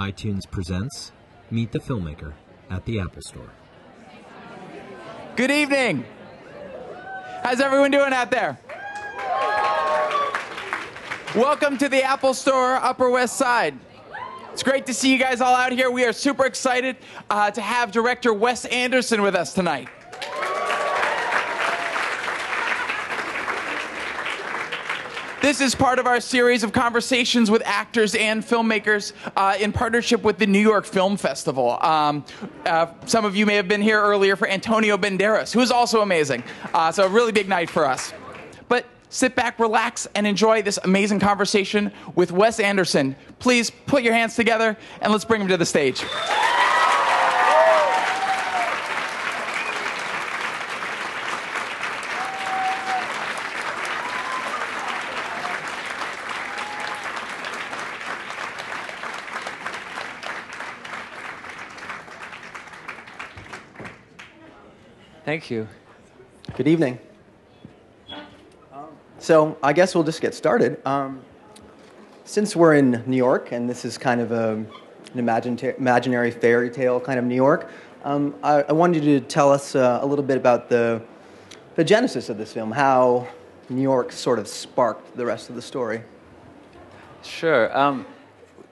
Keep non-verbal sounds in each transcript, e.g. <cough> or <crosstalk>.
iTunes presents Meet the Filmmaker at the Apple Store. Good evening. How's everyone doing out there? Welcome to the Apple Store, Upper West Side. It's great to see you guys all out here. We are super excited uh, to have director Wes Anderson with us tonight. This is part of our series of conversations with actors and filmmakers uh, in partnership with the New York Film Festival. Um, uh, some of you may have been here earlier for Antonio Banderas, who is also amazing. Uh, so, a really big night for us. But sit back, relax, and enjoy this amazing conversation with Wes Anderson. Please put your hands together and let's bring him to the stage. Thank you. Good evening. So I guess we'll just get started. Um, since we're in New York, and this is kind of a, an imaginary fairy tale kind of New York, um, I, I wanted you to tell us uh, a little bit about the, the genesis of this film, how New York sort of sparked the rest of the story. Sure. Um,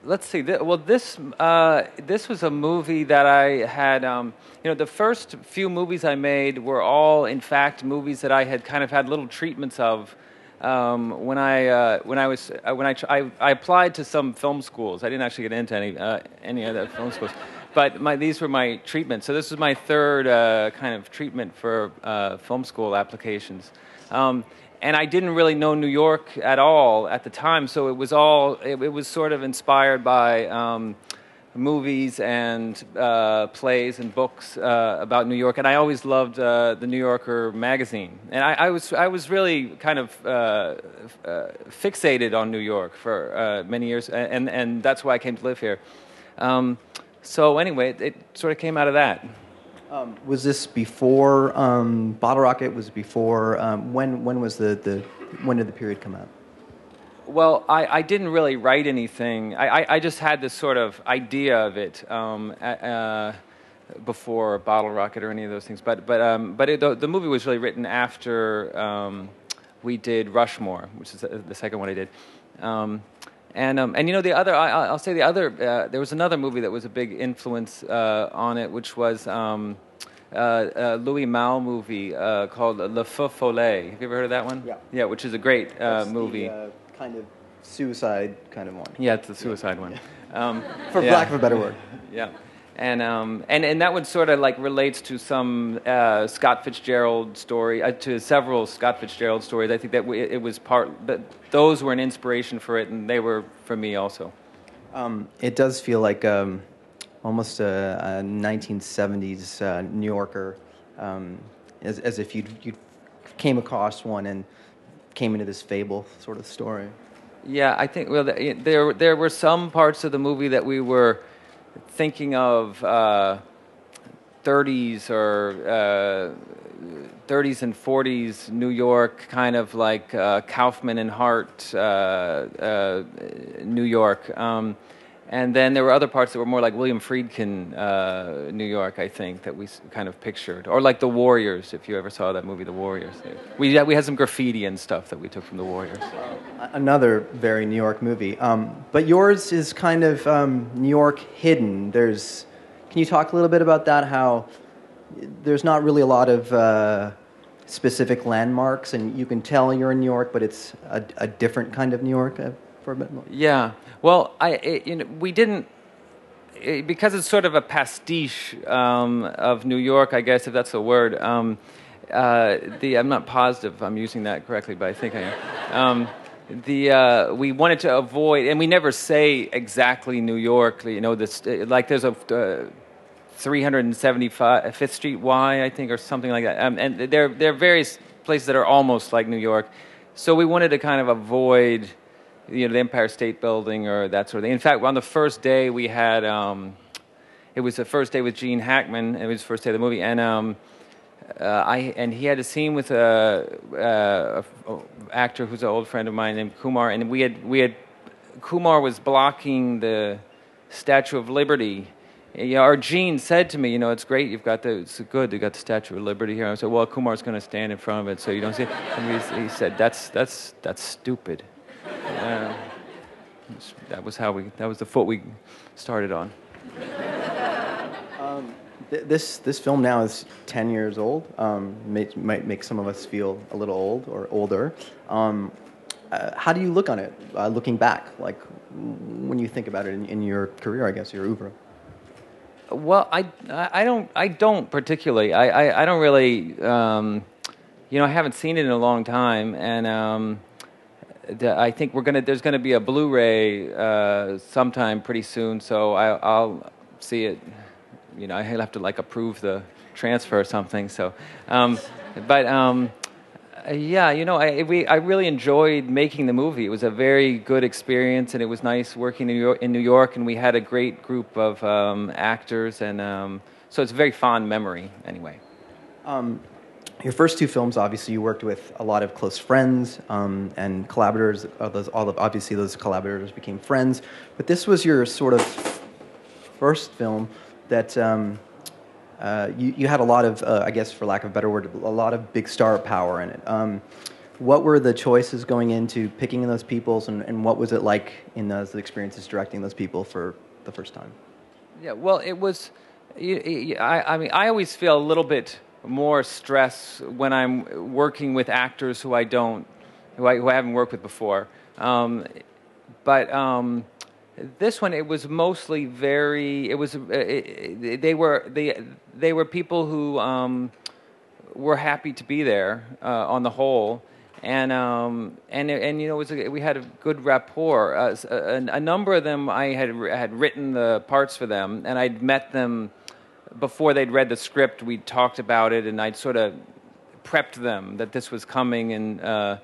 let's see. Th- well, this uh, this was a movie that I had. Um, you know, the first few movies I made were all, in fact, movies that I had kind of had little treatments of. Um, when I uh, when I was uh, when I, tr- I, I applied to some film schools, I didn't actually get into any uh, any other film schools, but my, these were my treatments. So this was my third uh, kind of treatment for uh, film school applications. Um, and I didn't really know New York at all at the time, so it was all it, it was sort of inspired by um, movies and uh, plays and books uh, about New York. And I always loved uh, the New Yorker magazine, and I, I, was I was really kind of uh, uh, fixated on New York for uh, many years, and and that's why I came to live here. Um, so anyway, it, it sort of came out of that. Um, was this before um, Bottle Rocket? Was before um, when? When was the, the when did the period come out? Well, I, I didn't really write anything. I, I, I just had this sort of idea of it um, uh, before Bottle Rocket or any of those things. But but um, but it, the, the, movie was really written after um, we did Rushmore, which is the second one I did. And um, and you know the other I, will say the other uh, there was another movie that was a big influence uh, on it, which was. Um, uh, uh, Louis Malle movie uh, called Le Feu Follet. Have you ever heard of that one? Yeah. Yeah, which is a great uh, movie. The, uh, kind of suicide kind of one. Yeah, it's the suicide yeah. one. Yeah. Um, <laughs> For yeah. lack of a better word. <laughs> Yeah. And, um, and, and that one sort of like relates to some uh, Scott Fitzgerald story, uh, to several Scott Fitzgerald stories. I think that we, it was part, but those were an inspiration for it, and they were for me also. Um, it does feel like um, almost a, a 1970s uh, New Yorker, um, as, as if you you came across one and came into this fable sort of story. Yeah, I think well, there there were some parts of the movie that we were thinking of uh, 30s or uh, 30s and 40s New York, kind of like uh, Kaufman and Hart, uh, uh, New York. Um, and then there were other parts that were more like William Friedkin, uh, New York, I think, that we kind of pictured. Or like The Warriors, if you ever saw that movie, The Warriors. We, we had some graffiti and stuff that we took from The Warriors. Another very New York movie. Um, but yours is kind of um, New York hidden. There's, can you talk a little bit about that? How there's not really a lot of uh, specific landmarks, and you can tell you're in New York, but it's a, a different kind of New York uh, for a bit more. Yeah. Well, I it, you know, we didn't it, because it's sort of a pastiche um, of New York, I guess if that's a word. Um, uh, the I'm not positive I'm using that correctly, but I think I am. Um, the uh, we wanted to avoid, and we never say exactly New York. You know, this like there's a. Uh, 375 Fifth Street Y, I think, or something like that. Um, and there, there are various places that are almost like New York. So we wanted to kind of avoid you know, the Empire State Building or that sort of thing. In fact, on the first day we had, um, it was the first day with Gene Hackman. It was the first day of the movie, and um, uh, I and he had a scene with a, a, a, actor who's an old friend of mine named Kumar, and we had we had Kumar was blocking the Statue of Liberty. You know, our Gene said to me, you know, it's great. You've got the it's good. You got the Statue of Liberty here. I said, well, Kumar's going to stand in front of it, so you don't see. It. And he, he said, that's that's that's stupid. <laughs> Uh, that was how we. That was the foot we started on. <laughs> Um, th- this this film now is ten years old. Um, may, might make some of us feel a little old or older. Um, uh, how do you look on it, uh, looking back, like when you think about it in, in your career, I guess, your oeuvre? Well, I, I don't I don't particularly. I, I, I don't really. Um, you know, I haven't seen it in a long time, and um, I think we're gonna. There's gonna be a Blu-ray uh, sometime pretty soon, so I, will see it. You know, I have to like approve the transfer or something. So, um, but um, yeah, you know, I, we, I really enjoyed making the movie. It was a very good experience, and it was nice working in New York, in New York and we had a great group of um, actors, and um, so it's a very fond memory, anyway. Your first two films, obviously, you worked with a lot of close friends um, and collaborators. Uh, those, all of, obviously, those collaborators became friends. But this was your sort of first film that um, uh, you, you, had a lot of, uh, I guess, for lack of a better word, a lot of big star power in it. Um, what were the choices going into picking those peoples, and, and what was it like in those experiences directing those people for the first time? Yeah, well, it was. I, I mean, I always feel a little bit more stress when I'm working with actors who I don't, who I, who I haven't worked with before. Um, but um, this one, it was mostly very. It was. Uh, it, they were they they were people who um, were happy to be there uh, on the whole, and um, and and you know, a, we had a good rapport. Uh, a, a, number of them, I had had written the parts for them, and I'd met them before they'd read the script. we'd talked about it, and I'd sort of prepped them that this was coming, and. Uh,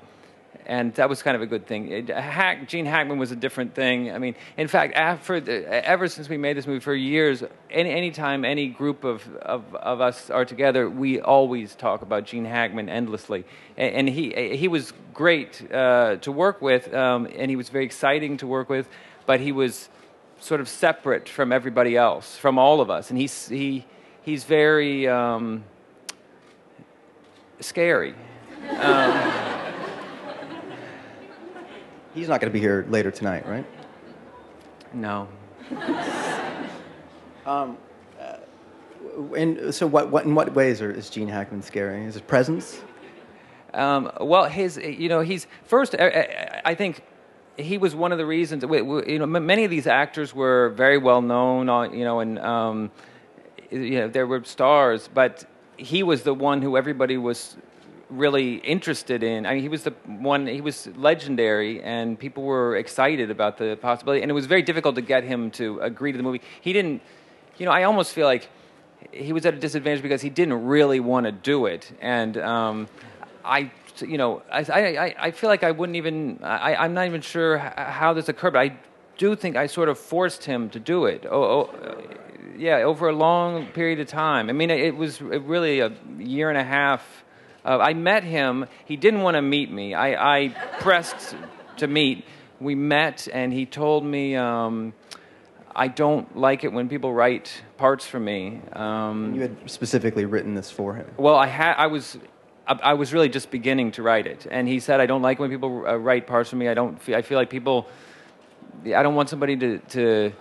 and that was kind of a good thing. It, Hack, Gene Hackman was a different thing. I mean, in fact, after, ever since we made this movie for years, any anytime any group of, of, of us are together, we always talk about Gene Hackman endlessly. And, and he he was great uh, to work with, um, and he was very exciting to work with, but he was sort of separate from everybody else, from all of us, and he's he he's very um, scary. Um, He's not going to be here later tonight, right? No. <laughs> um, uh, and so, what, what, in what ways are, is Gene Hackman scary? Is his presence? Um, well, his, you know, he's first. I, I, think he was one of the reasons. You know, many of these actors were very well known. Uh, you know, and um, you know, there were stars, but he was the one who everybody was really interested in. I mean, he was the one. He was legendary, and people were excited about the possibility. And it was very difficult to get him to agree to the movie. He didn't. You know, I almost feel like he was at a disadvantage because he didn't really want to do it. And um, I, you know, I, I, I feel like I wouldn't even. I, I'm not even sure how this occurred. But I do think I sort of forced him to do it. Oh, oh yeah, over a long period of time. I mean, it was really a year and a half uh, I met him. He didn't want to meet me. I, I pressed to meet. We met, and he told me, um, I don't like it when people write parts for me. Um, you had specifically written this for him. Well, I had. I was. I, was really just beginning to write it, and he said, "I don't like when people uh, write parts for me. I don't. Feel, I feel like people. I don't want somebody to to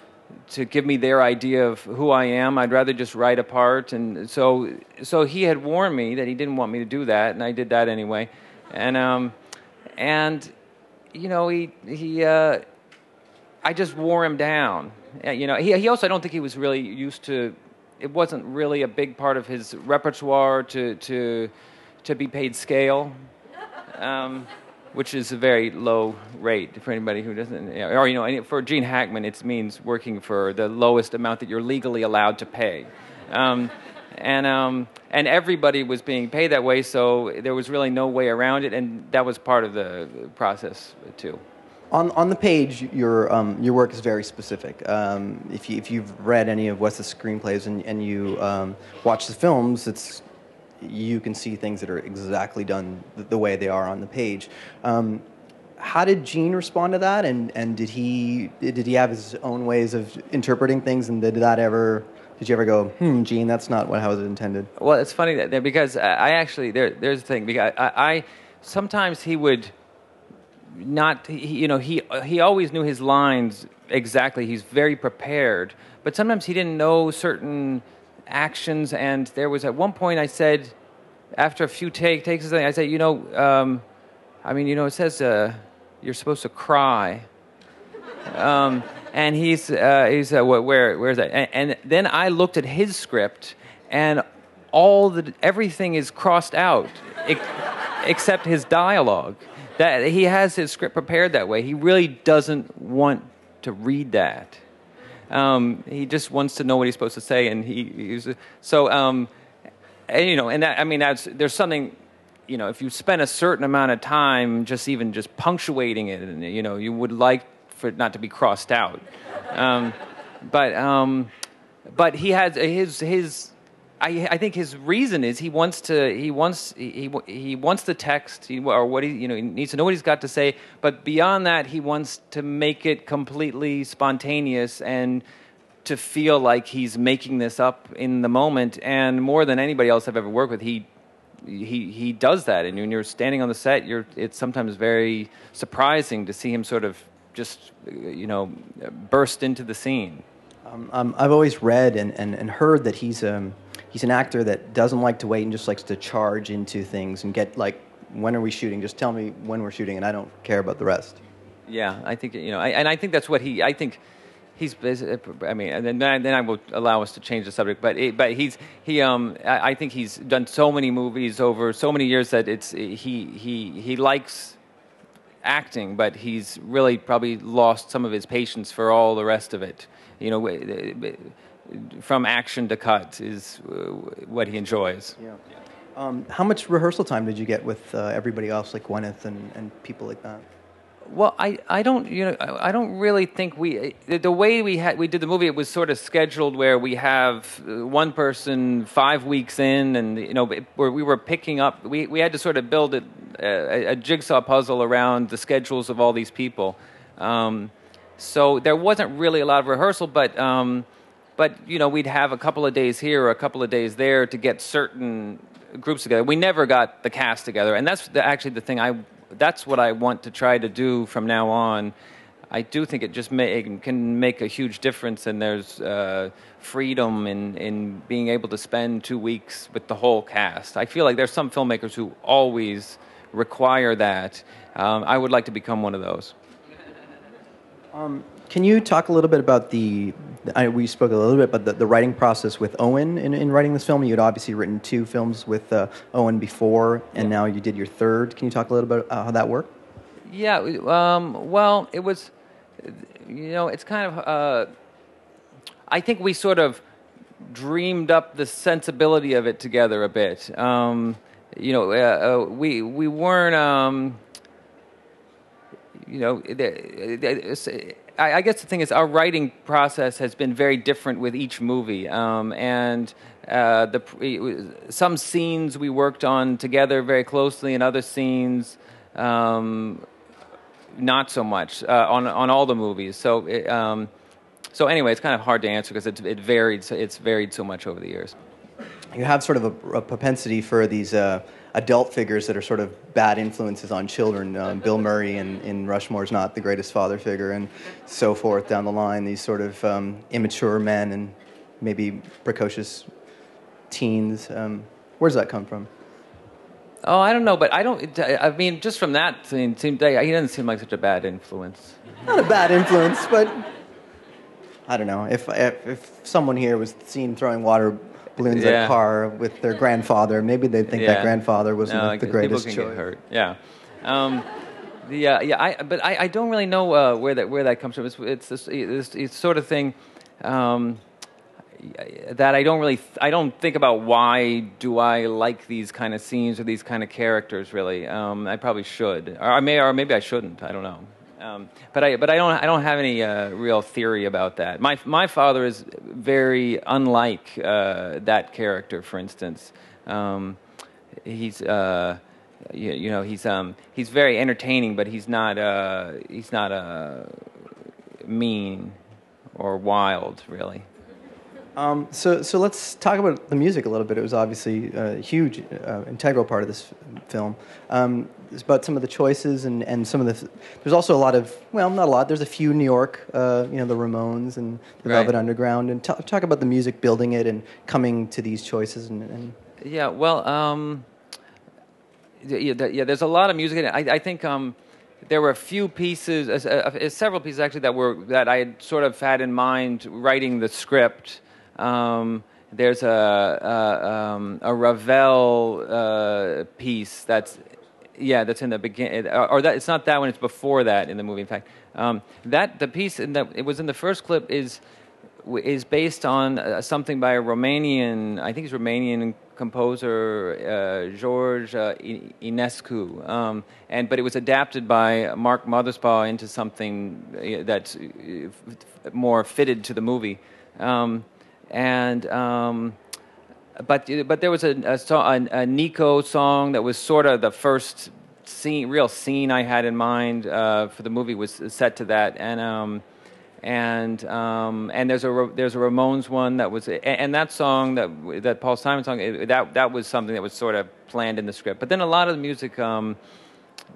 to give me their idea of who I am. I'd rather just write a part. And so, so he had warned me that he didn't want me to do that, and I did that anyway. And um, and you know, he he uh, I just wore him down. You know, he he also I don't think he was really used to. It wasn't really a big part of his repertoire to to to be paid scale. Um, which is a very low rate for anybody who doesn't, or you know, for Gene Hackman, it means working for the lowest amount that you're legally allowed to pay. Um, and um, and everybody was being paid that way, so there was really no way around it, and that was part of the process too. On, on the page, your, um, your work is very specific. Um, if, you, if you've read any of Wes's screenplays and, and you um, watch the films, it's you can see things that are exactly done the, way they are on the page. Um, how did Gene respond to that? And and did he did he have his own ways of interpreting things? And did that ever? Did you ever go, hmm, Gene, that's not what how it was intended? Well, it's funny that, because I actually there there's the thing because I, I sometimes he would not he, you know he he always knew his lines exactly. He's very prepared, but sometimes he didn't know certain actions. And there was at one point I said after a few take takes I said, you know, um, I mean, you know, it says uh, you're supposed to cry. Um, and he's uh, he's uh, where where is that? And, and, then I looked at his script, and all the everything is crossed out except his dialogue. That he has his script prepared that way. He really doesn't want to read that. Um, he just wants to know what he's supposed to say, and he he's, so um, and, you know, and that, I mean, that's there's something you know, if you spend a certain amount of time just even just punctuating it, and you know, you would like for it not to be crossed out. Um, but um, but he has his his. I, I think his reason is he wants to he wants he he wants the text he, or what he you know he needs to know what he's got to say. But beyond that, he wants to make it completely spontaneous and to feel like he's making this up in the moment. And more than anybody else I've ever worked with, he he he does that, and when you're standing on the set, you're it's sometimes very surprising to see him sort of just you know burst into the scene. Um, um, I've always read and, and, and heard that he's um, he's an actor that doesn't like to wait and just likes to charge into things and get like when are we shooting? Just tell me when we're shooting, and I don't care about the rest. Yeah, I think you know, I, and I think that's what he. I think he's I mean, and then then I will allow us to change the subject. But it, but he's he um I think he's done so many movies over so many years that it's he he he likes acting, but he's really probably lost some of his patience for all the rest of it. You know, from action to cut is uh, what he enjoys. Yeah. Um, how much rehearsal time did you get with uh, everybody else, like Gwyneth and, and people like that? Well, I, I don't you know I don't really think we the way we had we did the movie it was sort of scheduled where we have uh, one person five weeks in and you know where we were picking up we, we had to sort of build a, a, a jigsaw puzzle around the schedules of all these people, um, so there wasn't really a lot of rehearsal, but um, but you know we'd have a couple of days here or a couple of days there to get certain groups together. We never got the cast together, and that's the, actually the thing I that's what I want to try to do from now on. I do think it just may, it can make a huge difference, and there's uh, freedom in, in being able to spend two weeks with the whole cast. I feel like there's some filmmakers who always require that. Um, I would like to become one of those. Um, can you talk a little bit about the? I, we spoke a little bit about the, the writing process with Owen in, in writing this film. You had obviously written two films with uh, Owen before, and yeah. now you did your third. Can you talk a little bit about how that worked? Yeah. Um, well, it was. You know, it's kind of. Uh, I think we sort of dreamed up the sensibility of it together a bit. Um, you know, uh, uh we we weren't. Um, you know, I, I, guess the thing is, our writing process has been very different with each movie, um, and uh, the some scenes we worked on together very closely, and other scenes um, not so much uh, on on all the movies. So, it, um, so anyway, it's kind of hard to answer because it, it varied. It's varied so much over the years. You have sort of a, a propensity for these. Uh, adult figures that are sort of bad influences on children. Um, Bill Murray in, in Rushmore is not the greatest father figure, and so forth down the line. These sort of um, immature men and maybe precocious teens. Um, where does that come from? Oh, I don't know, but I don't. I mean, just from that scene, seemed he doesn't seem like such a bad influence. Not a bad influence, but I don't know. If if, if someone here was seen throwing water balloons yeah. at a car with their grandfather. Maybe they think yeah. that grandfather was no, the greatest people can choice. Get hurt. Yeah. Um, the, uh, yeah, I, but I, I don't really know uh, where that where that comes from. It's it's this, it's, it's sort of thing um, that I don't really th- I don't think about why do I like these kind of scenes or these kind of characters really. Um, I probably should, or I may, or maybe I shouldn't. I don't know. Um, but I but I don't I don't have any uh, real theory about that. My my father is very unlike uh, that character. For instance, um, he's uh, you, you know, he's um, he's very entertaining, but he's not uh, he's not uh, mean or wild, really. Um, so, so let's talk about the music a little bit. It was obviously a huge, uh, integral part of this film. Um, about some of the choices and, and some of the. There's also a lot of well, not a lot. There's a few New York, uh, you know, the Ramones and the Right. Velvet Underground, and t- talk about the music, building it, and coming to these choices. And, and Yeah, well, um, yeah, yeah, there's a lot of music in it. I, I think um, there were a few pieces, uh, uh, several pieces actually that were that I had sort of had in mind writing the script. Um, there's a a, um, a Ravel uh, piece that's yeah that's in the beginning, or, that it's not that one. It's before that in the movie. In fact, um, that the piece in that it was in the first clip is is based on uh, something by a Romanian, I think he's Romanian composer uh, George uh, Enescu, um, and but it was adapted by Mark Mothersbaugh into something uh, that's uh, more fitted to the movie, um, and. Um, but but there was a, a, so- a, a Nico song that was sort of the first scene, real scene I had in mind uh, for the movie was set to that, and um, and um, and there's a there's a Ramones one that was and, and that song that that Paul Simon song that that was something that was sort of planned in the script, but then a lot of the music. Um,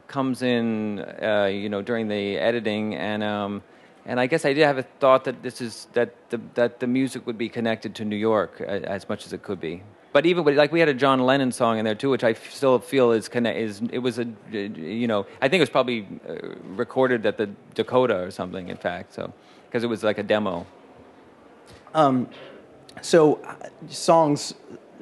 comes in, uh, you know, during the editing, and um, and I guess I did have a thought that this is that the that the music would be connected to New York uh, as much as it could be. But even like we had a John Lennon song in there too, which I still feel is connect is it was a you know I think it was probably uh, recorded at the Dakota or something. In fact, so because it was like a demo. so, uh, songs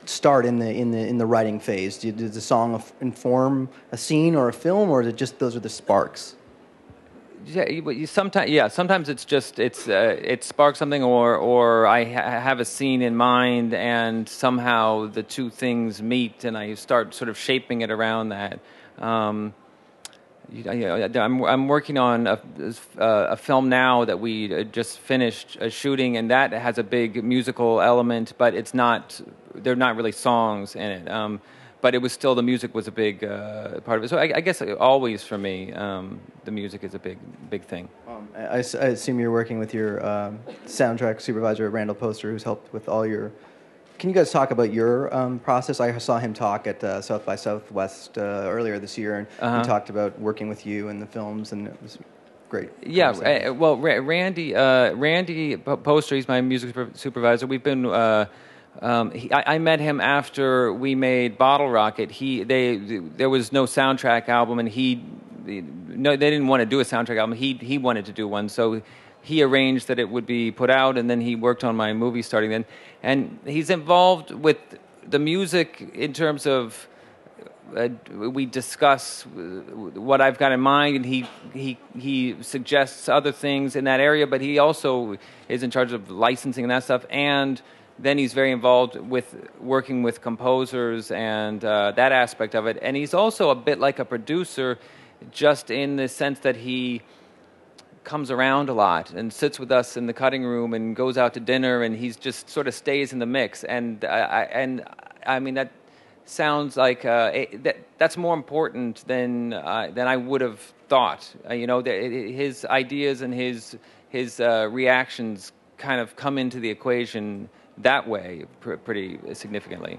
start in the in the in the writing phase. Does the song inform a scene or a film, or is it just those are the sparks? Yeah, you, you sometimes yeah, sometimes it's just it's uh, it sparks something, or or I ha- have a scene in mind, and somehow the two things meet, and I start sort of shaping it around that. Um, you I'm I'm working on a, uh, a film now that we uh, just finished shooting, and that has a big musical element, but it's not. They're not really songs in it. Um, but it was still the music was a big uh, part of it. So I, I guess always for me, um, the music is a big big thing. Um, I, I assume you're working with your um, soundtrack supervisor, Randall Poster, who's helped with all your. Can you guys talk about your um, process? I saw him talk at uh, South by Southwest uh, earlier this year, and Uh-huh. he talked about working with you in the films, and it was great. Yeah, conversation. uh, well, Randy, uh, Randy Poster, he's my music supervisor. We've been. Um, he, I, I met him after we made Bottle Rocket. He, they, there was no soundtrack album, and he, no, they didn't want to do a soundtrack album. He, he wanted to do one, so he arranged that it would be put out, and then he worked on my movie starting then. And he's involved with the music in terms of uh, we discuss uh, what I've got in mind, and he he he suggests other things in that area. But he also is in charge of licensing and that stuff, and then he's very involved with working with composers and uh, that aspect of it. And he's also a bit like a producer, just in the sense that he comes around a lot and sits with us in the cutting room and goes out to dinner and he's just sort of stays in the mix and I, I and I mean that sounds like uh, it, that that's more important than uh, than I would have thought uh, you know the, his ideas and his his uh, reactions kind of come into the equation that way pr- pretty significantly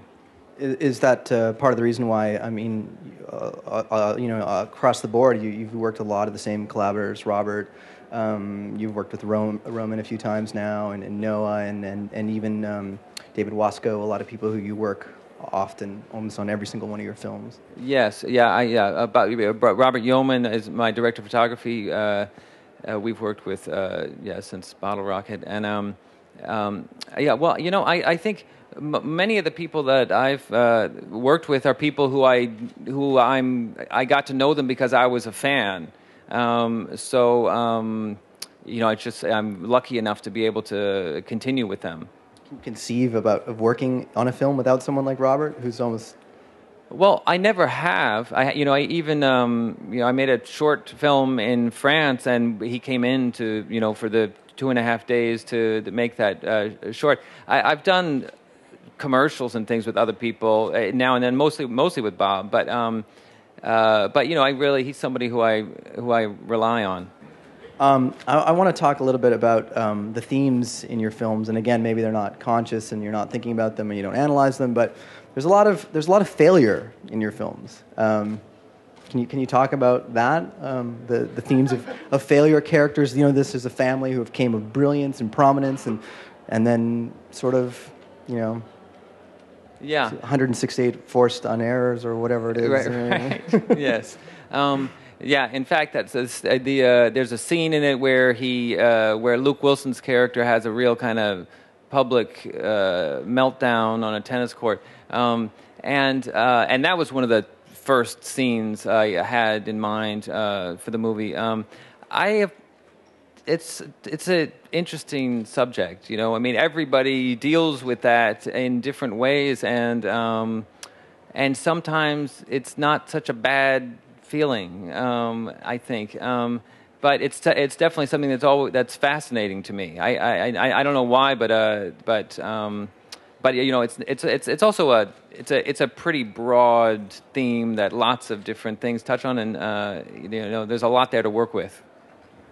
Is, that uh, part of the reason why? I mean, uh, uh, uh, you know, uh, across the board, you, you've worked a lot of the same collaborators. Robert, um, you've worked with Rom- Roman a few times now, and, and Noah, and and, and even um, David Wasco. A lot of people who you work often, almost on every single one of your films. Yes, yeah, I, yeah. About Robert Yeoman is my director of photography. Uh, uh, we've worked with uh, yeah since Bottle Rocket, and um, um, yeah. Well, you know, I, I think m- many of the people that I've uh, worked with are people who I who I'm I got to know them because I was a fan. Um, so um, you know, it's just I'm lucky enough to be able to continue with them. Can you conceive about of working on a film without someone like Robert, who's almost Well, I never have. I, you know, I even, um, you know, I made a short film in France, and he came in to, you know, for the two and a half days to, to make that uh, short. I, I've done commercials and things with other people uh, now and then, mostly, mostly with Bob. But, um, uh, but you know, I really he's somebody who I who I rely on. Um, I, I want to talk a little bit about um, the themes in your films, and again, maybe they're not conscious and you're not thinking about them and you don't analyze them, but there's a lot of there's a lot of failure in your films. Um, can you can you talk about that? Um, the the themes of, of failure characters. You know, this is a family who have came of brilliance and prominence, and and then sort of, you know, Yeah. 168 forced on errors or whatever it is. Right, right. <laughs> yes. Um, yeah. In fact, that's, that's uh, the uh, there's a scene in it where he uh, where Luke Wilson's character has a real kind of public uh, meltdown on a tennis court, um, and uh, and that was one of the first scenes I had in mind uh, for the movie. Um, I have it's it's an interesting subject. You know, I mean, everybody deals with that in different ways, and um, and sometimes it's not such a bad feeling. Um, I think. Um, but it's it's definitely something that's always that's fascinating to me. I I, I, I don't know why, but uh, but um, but you know, it's it's it's it's also a it's a it's a pretty broad theme that lots of different things touch on, and uh, you know, there's a lot there to work with.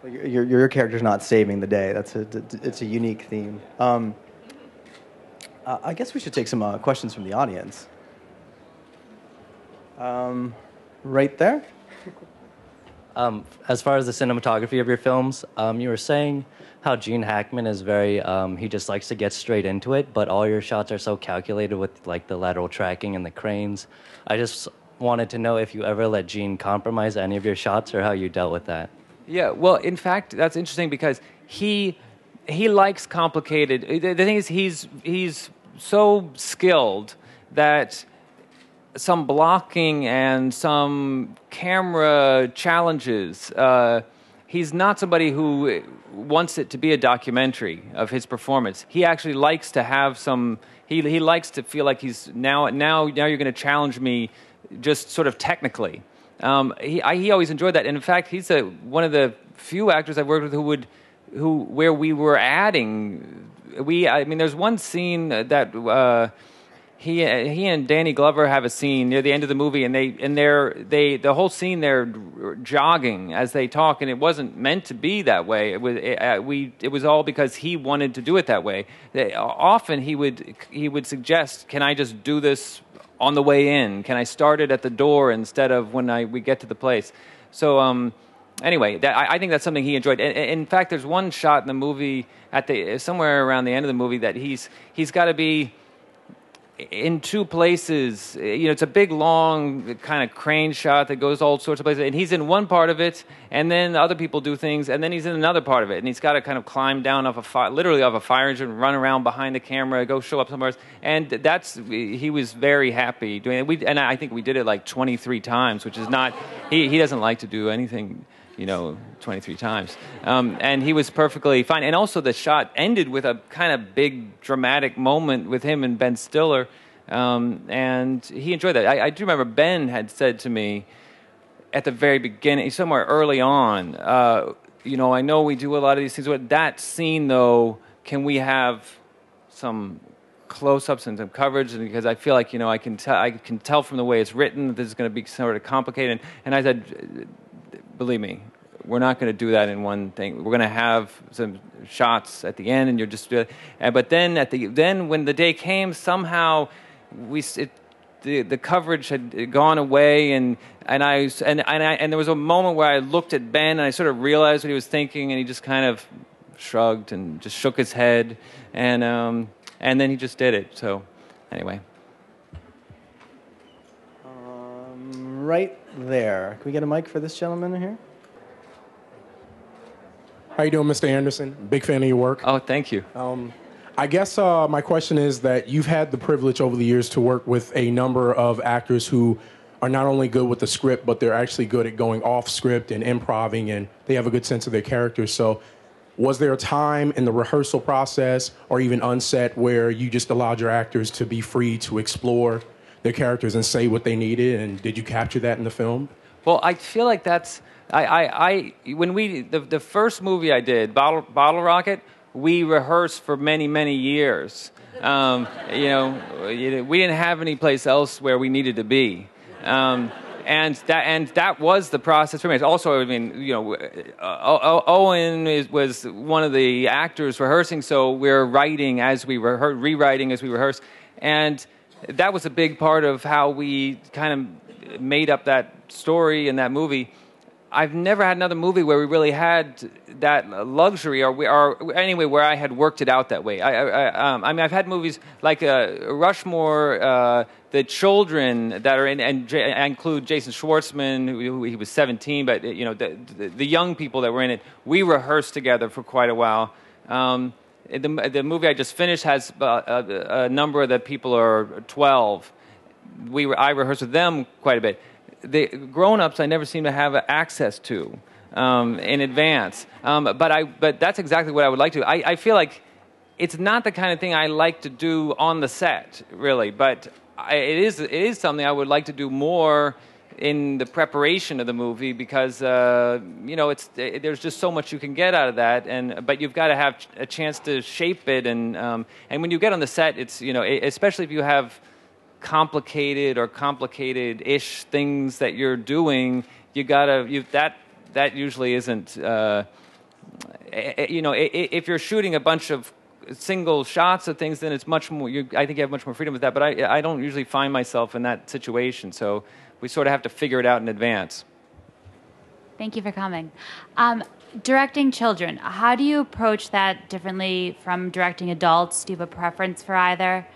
Your, your, your character's not saving the day. That's a, it's a unique theme. Um, I guess we should take some uh, questions from the audience. Um, right there. Um, as far as the cinematography of your films, um, you were saying how Gene Hackman is very, um, he just likes to get straight into it, but all your shots are so calculated with like the lateral tracking and the cranes. I just wanted to know if you ever let Gene compromise any of your shots or how you dealt with that. Yeah, well, in fact, that's interesting because he he likes complicated. The thing is, he's he's so skilled that some blocking and some camera challenges. Uh, he's not somebody who wants it to be a documentary of his performance. He actually likes to have some. He he likes to feel like he's now now now you're going to challenge me, just sort of technically. Um, he I, he always enjoyed that, and in fact, he's a, one of the few actors I've worked with who would who where we were adding. We I mean, there's one scene that. Uh, he he and Danny Glover have a scene near the end of the movie, and they and they're they the whole scene they're jogging as they talk, and it wasn't meant to be that way. It was it, uh, we it was all because he wanted to do it that way. They, often he would he would suggest, "Can I just do this on the way in? Can I start it at the door instead of when I we get to the place?" So um, anyway, that, I, I, think that's something he enjoyed. And in fact, there's one shot in the movie at the somewhere around the end of the movie that he's he's got to be in two places. You know, it's a big, long kind of crane shot that goes all sorts of places. And he's in one part of it, and then other people do things, and then he's in another part of it. And he's got to kind of climb down off a fire, literally off a fire engine, run around behind the camera, go show up somewhere else. And that's he was very happy doing it. We, and I think we did it like 23 times, which is not. He he doesn't like to do anything you know, 23 times. Um, and he was perfectly fine. And also, the shot ended with a kind of big dramatic moment with him and Ben Stiller. Um, and he enjoyed that. I, I, do remember Ben had said to me at the very beginning, somewhere early on, uh, you know, I know we do a lot of these things, but that scene, though, can we have some close-ups and some coverage and because I feel like you know I can tell I can tell from the way it's written that this is going to be sort of complicated and I said believe me, we're not going to do that in one thing. We're going to have some shots at the end, and you're just. Uh, but then at the then when the day came, somehow we it, the the coverage had gone away, and and I and and I, and there was a moment where I looked at Ben, and I sort of realized what he was thinking, and he just kind of shrugged and just shook his head, and um, and then he just did it. So anyway. Um, right there. Can we get a mic for this gentleman here? How you doing, Mr. Anderson? Big fan of your work. Oh, thank you. Um, I guess uh, my question is that you've had the privilege over the years to work with a number of actors who are not only good with the script, but they're actually good at going off script and improving, and they have a good sense of their characters. So, was there a time in the rehearsal process or even unset where you just allowed your actors to be free to explore their characters and say what they needed? And did you capture that in the film? Well, I feel like that's I, I, I when we the, the first movie I did, Bottle, Bottle Rocket, we rehearsed for many many years. Um, you know, we didn't have any place else where we needed to be. Um, and that and that was the process for me. Also, I mean, you know, uh, Owen is, was one of the actors rehearsing, so we're writing as we were rewriting as we rehearse, and that was a big part of how we kind of made up that story and that movie. I've never had another movie where we really had that luxury, or, we, or anyway, where I had worked it out that way. I, I, um, I mean, I've had movies like uh, Rushmore, uh, the children that are in, and J- include Jason Schwartzman, who, who, he was 17, but you know, the, the, the, young people that were in it, we rehearsed together for quite a while. Um, the, the movie I just finished has a, a, a number of the people are 12. We, I rehearsed with them quite a bit the grown-ups I never seem to have access to um, in advance. Um, but I, but that's exactly what I would like to. I, I feel like it's not the kind of thing I like to do on the set, really. But I, it is, it is something I would like to do more in the preparation of the movie because uh, you know it's it, there's just so much you can get out of that and but you've got to have a chance to shape it and um, and when you get on the set it's you know especially if you have complicated or complicated-ish things that you're doing, you gotta you that that usually isn't. Uh, eh, eh, you know, if you're shooting a bunch of single shots of things, then it's much more. You, I think you have much more freedom with that. But I, I don't usually find myself in that situation, so we sort of have to figure it out in advance. Thank you for coming. Um, directing children, how do you approach that differently from directing adults? Do you have a preference for either?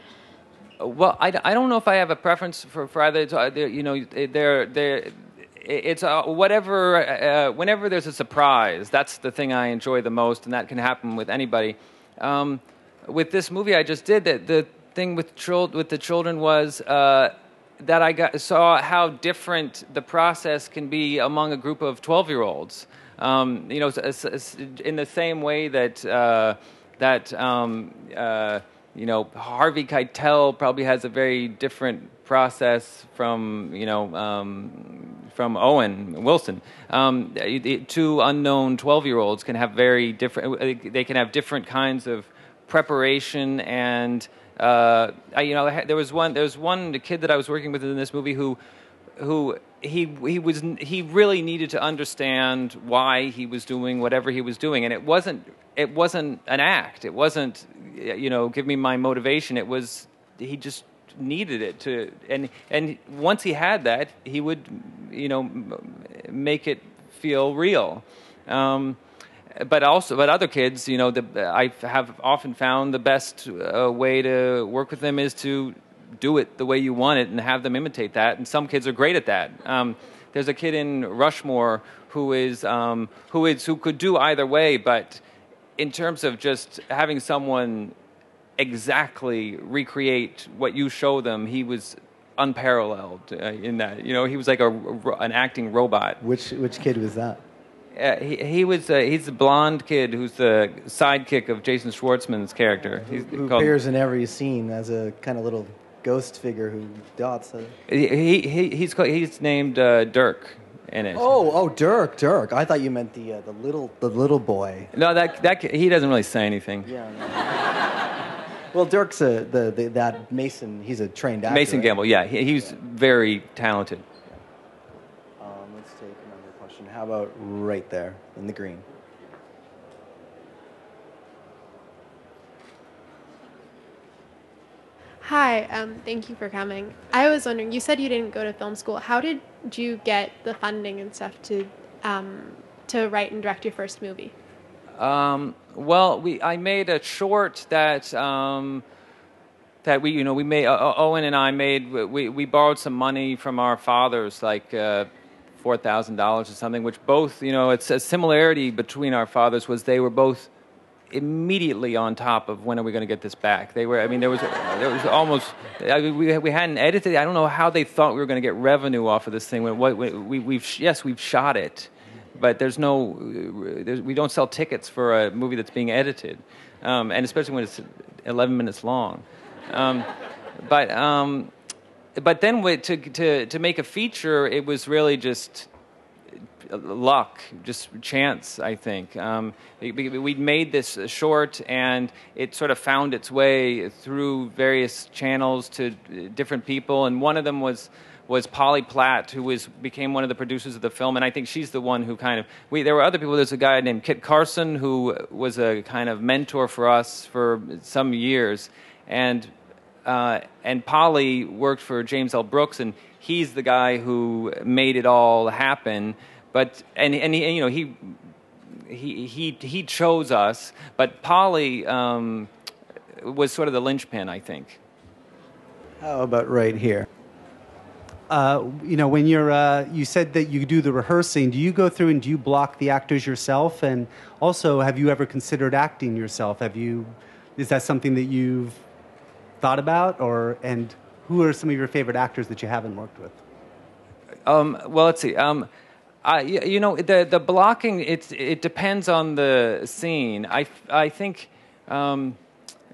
Well, I, I don't know if I have a preference for, for either. You know, they're, they're, it's uh, whatever, uh, whenever there's a surprise, that's the thing I enjoy the most, and that can happen with anybody. Um, with this movie I just did, that the thing with, chil- with the children was uh, that I got, saw how different the process can be among a group of 12 year olds. Um, you know, in the same way that, uh, that um, uh, you know, Harvey Keitel probably has a very different process from, you know, um, from Owen Wilson. Um, two unknown 12 year olds can have very different, they can have different kinds of preparation and, uh, I, you know, there was one, there was one kid that I was working with in this movie who, who he he was he really needed to understand why he was doing whatever he was doing. And it wasn't it wasn't an act. It wasn't you know give me my motivation. It was he just needed it to and and once he had that he would you know make it feel real. Um, but also but other kids you know the, i have often found the best uh, way to work with them is to do it the way you want it and have them imitate that. And some kids are great at that. Um, there's a kid in Rushmore who is um, who is who could do either way, but in terms of just having someone exactly recreate what you show them, he was unparalleled uh, in that. You know, he was like a, an acting robot. Which which kid was that? Uh, he, he was uh, he's the blonde kid who's the sidekick of Jason Schwartzman's character. Who, who appears in every scene as a kind of little ghost figure who dots. A... He, he he's called, he's named uh, Dirk in it. Oh oh Dirk Dirk. I thought you meant the uh, the little the little boy. No, that that he doesn't really say anything. Yeah. No. well, Dirk's a the, the, that Mason. He's a trained actor. Mason right? Gamble. Yeah, he, he's very talented. Um, let's take another question. How about right there in the green? Hi, um, thank you for coming. I was wondering, you said you didn't go to film school. How did you get the funding and stuff to um, to write and direct your first movie? Um, well, we I made a short that um, that we you know we made uh, Owen and I made we we borrowed some money from our fathers like. Uh, Four thousand dollars or something, which both, you know, it's a similarity between our fathers was they were both immediately on top of when are we going to get this back. They were, I mean, there was, there was almost, I mean, we, we hadn't edited. I don't know how they thought we were going to get revenue off of this thing. We, we've, yes, we've shot it, but there's no, there's, we don't sell tickets for a movie that's being edited, um, and especially when it's 11 minutes long. Um, but um, but then to to to make a feature, it was really just luck, just chance, I think. Um, we'd made this short, and it sort of found its way through various channels to different people, and one of them was was Polly Platt, who was became one of the producers of the film, and I think she's the one who kind of we. There were other people. There's a guy named Kit Carson who was a kind of mentor for us for some years, and uh, and Polly worked for James L. Brooks, and he's the guy who made it all happen. But and and, he, and you know he he he he chose us, but Polly um, was sort of the linchpin, I think. How about right here? Uh, you know, when you're, uh, you said that you do the rehearsing. Do you go through and do you block the actors yourself? And also, have you ever considered acting yourself? Have you? Is that something that you've thought about, or and who are some of your favorite actors that you haven't worked with? Um, well, let's see. Um, I, you know, the the blocking it's it depends on the scene. I I think. Um,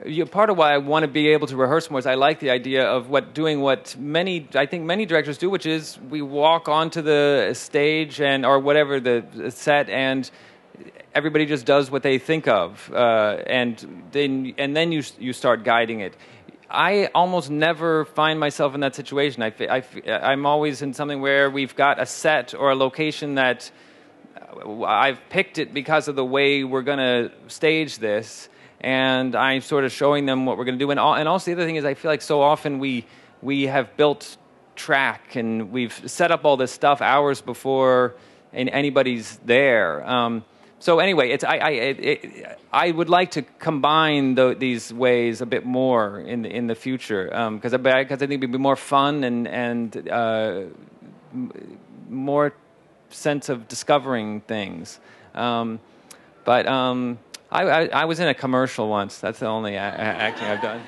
you part of why I want to be able to rehearse more is I like the idea of what doing what many I think many directors do, which is we walk onto the stage and or whatever the set and everybody just does what they think of, uh, and then and then you you start guiding it. I almost never find myself in that situation. I, I, I'm always in something where we've got a set or a location that uh, I've picked it because of the way we're going to stage this and I'm sort of showing them what we're going to do. And, all, and also the other thing is, I feel like so often we we have built track and we've set up all this stuff hours before and anybody's there. Um, so anyway, it's I I it, I would like to combine the, these ways a bit more in the, in the future because um, because I think it'd be more fun and and uh, more sense of discovering things. Um, but um, I, I, I, was in a commercial once. That's the only acting I've done.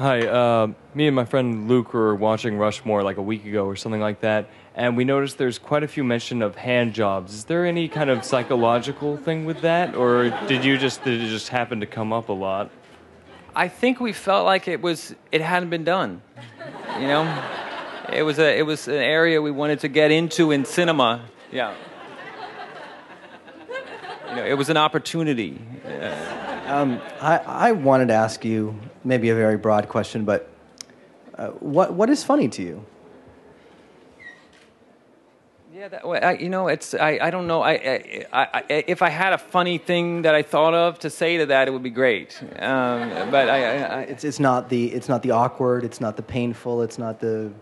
Hi, uh, me and my friend Luke were watching Rushmore like a week ago or something like that, and we noticed there's quite a few mention of hand jobs. Is there any kind of psychological thing with that, or did you just did it just happen to come up a lot? I think we felt like it was it hadn't been done. You know, it was a it was an area we wanted to get into in cinema. Yeah you know, it was an opportunity. Um, I, I wanted to ask you maybe a very broad question, but uh, what what is funny to you? Yeah, that, I, you know, it's I, I don't know. I, I, I, if I had a funny thing that I thought of to say to that, it would be great. Um, but I, I, it's it's not the it's not the awkward. It's not the painful. It's not the.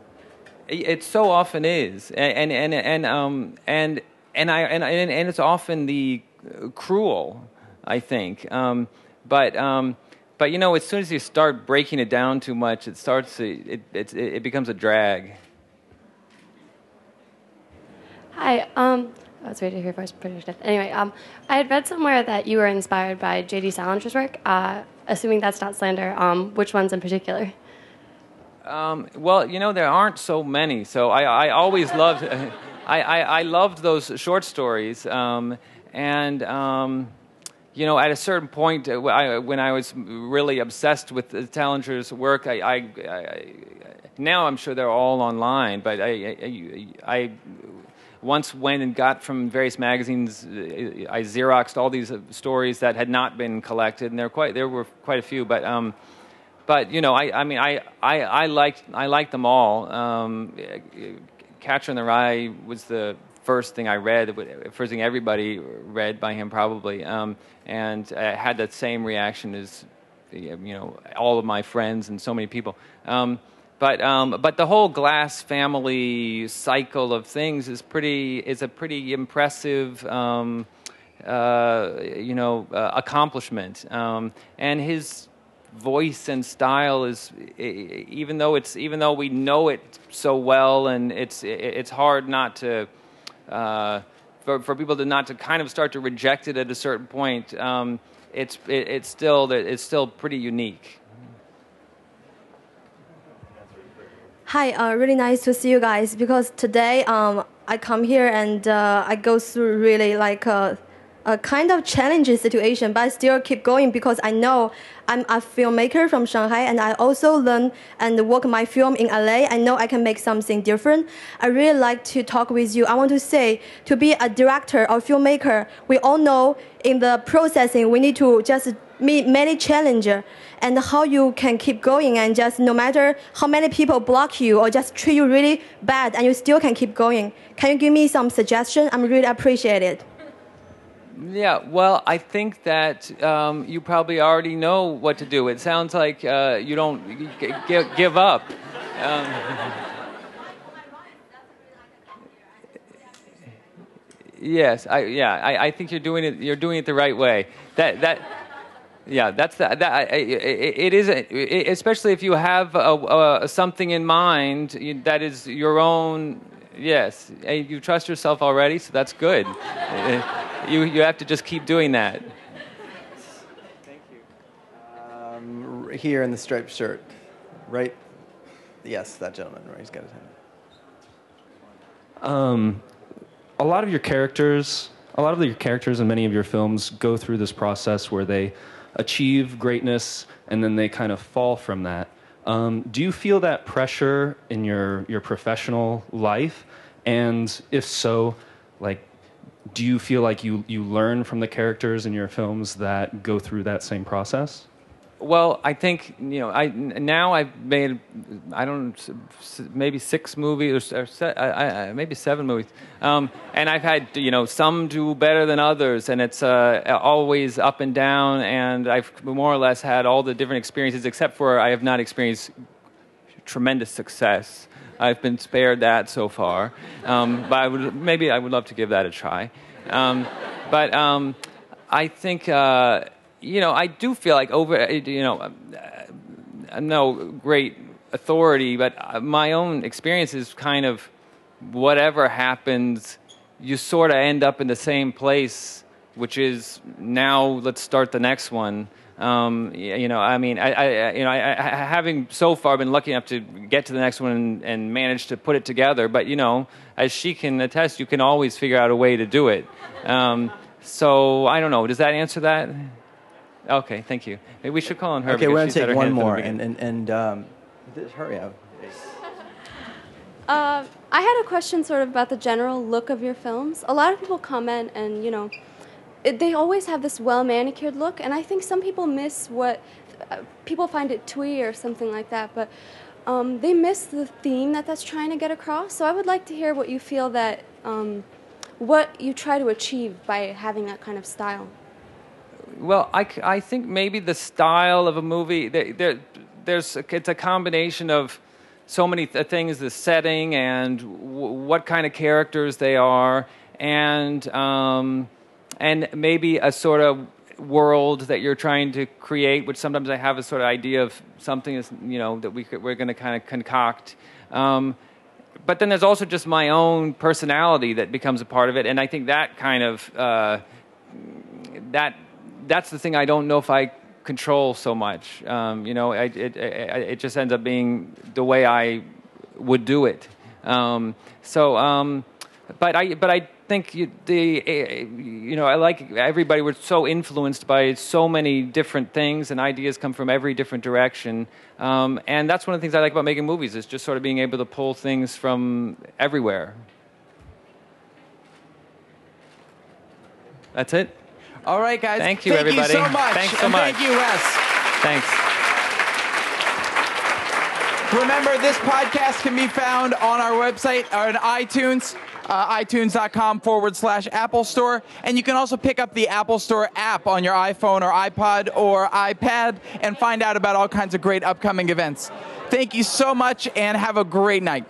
It so often is, and and and and um and and I and and, and it's often the cruel, I think. Um, but um, but you know, as soon as you start breaking it down too much, it starts to, it, it, it becomes a drag. Hi. Um, I was waiting to hear was finished. Anyway, um, I had read somewhere that you were inspired by J.D. Salinger's work. Uh, assuming that's not slander, um, which ones in particular? Um, well, you know, there aren't so many. So I, I always loved, <laughs> I, I, I loved those short stories. Um, and um, you know, at a certain point, uh, I, when I was really obsessed with Salinger's work, I, I, I, now I'm sure they're all online, but I, I, once went and got from various magazines. Uh, I xeroxed all these uh, stories that had not been collected, and there quite there were quite a few, but. Um, but you know, I, I mean, I, I, I liked I liked them all. Um, Catcher in the Rye was the first thing I read, first thing everybody read by him probably, um, and I had that same reaction as you know all of my friends and so many people. Um, but um, but the whole Glass family cycle of things is pretty is a pretty impressive. Um, uh, you know, uh, accomplishment, um, and his voice and style is even though it's even though we know it so well and it's it's hard not to uh, for, for people to not to kind of start to reject it at a certain point, um, it's, it, it's, still, it's still pretty unique. Hi, uh, really nice to see you guys because today um, I come here and uh, I go through really like a, kind of challenging situation, but I still keep going because I know I'm a filmmaker from Shanghai and I also learn and work my film in LA. I know I can make something different. I really like to talk with you. I want to say to be a director or filmmaker, we all know in the processing we need to just meet many challenges and how you can keep going and just no matter how many people block you or just treat you really bad and you still can keep going. Can you give me some suggestion? I'm really appreciate it. Yeah, well, I think that um, you probably already know what to do. It sounds like uh, you don't g- give up. Um, yes, I, yeah, I, I think you're doing it. You're doing it the right way. That that. Yeah, that's the, that. It, it is, especially if you have a, a, something in mind that is your own. Yes, you trust yourself already, so that's good. <laughs> You you have to just keep doing that. Thank you. Um, here in the striped shirt, right? Yes, that gentleman. Right, he's got his hand. Um, a lot of your characters, a lot of your characters in many of your films go through this process where they achieve greatness and then they kind of fall from that. Um, do you feel that pressure in your your professional life? And if so, like, do you feel like you you learn from the characters in your films that go through that same process? Well, I think you know. I now I've made I don't maybe six movies or, or se- I, I, maybe seven movies, um, and I've had you know some do better than others, and it's uh, always up and down. And I've more or less had all the different experiences, except for I have not experienced tremendous success. I've been spared that so far, um, but I would maybe I would love to give that a try. Um, but um, I think uh, you know I do feel like over you know uh, I'm no great authority, but uh, my own experience is kind of whatever happens, you sort of end up in the same place, which is now let's start the next one. Um, you know, I mean, I, I you know, I, I, having so far been lucky enough to get to the next one and, and manage to put it together, but you know, as she can attest, you can always figure out a way to do it. Um, so I don't know. Does that answer that? Okay, thank you. Maybe we should call on her. Okay, we're gonna take one hand from the more, and and and um, th- hurry up. Uh, I had a question sort of about the general look of your films. A lot of people comment, and you know, it, they always have this well manicured look, and I think some people miss what uh, people find it twee or something like that, but um, they miss the theme that that's trying to get across. So I would like to hear what you feel that um, what you try to achieve by having that kind of style. Well, I think maybe the style of a movie there there's a, it's a combination of so many th- things: the setting and w- what kind of characters they are, and um, and maybe a sort of world that you're trying to create. Which sometimes I have a sort of idea of something is you know that we could, we're going to kind of concoct. Um, but then there's also just my own personality that becomes a part of it, and I think that kind of uh, that that's the thing I don't know if I control so much. Um, you know, I, it, it it just ends up being the way I would do it. Um, so, um, but I but I think you, the eh, you know I like everybody. We're so influenced by so many different things, and ideas come from every different direction. Um, and that's one of the things I like about making movies is just sort of being able to pull things from everywhere. That's it. All right, guys. Thank you, thank everybody. you so much. Thanks so and much. Thank you, Wes. Thanks. Remember, this podcast can be found on our website on iTunes, uh, itunes.com forward slash Apple Store. And you can also pick up the Apple Store app on your iPhone or iPod or iPad and find out about all kinds of great upcoming events. Thank you so much and have a great night.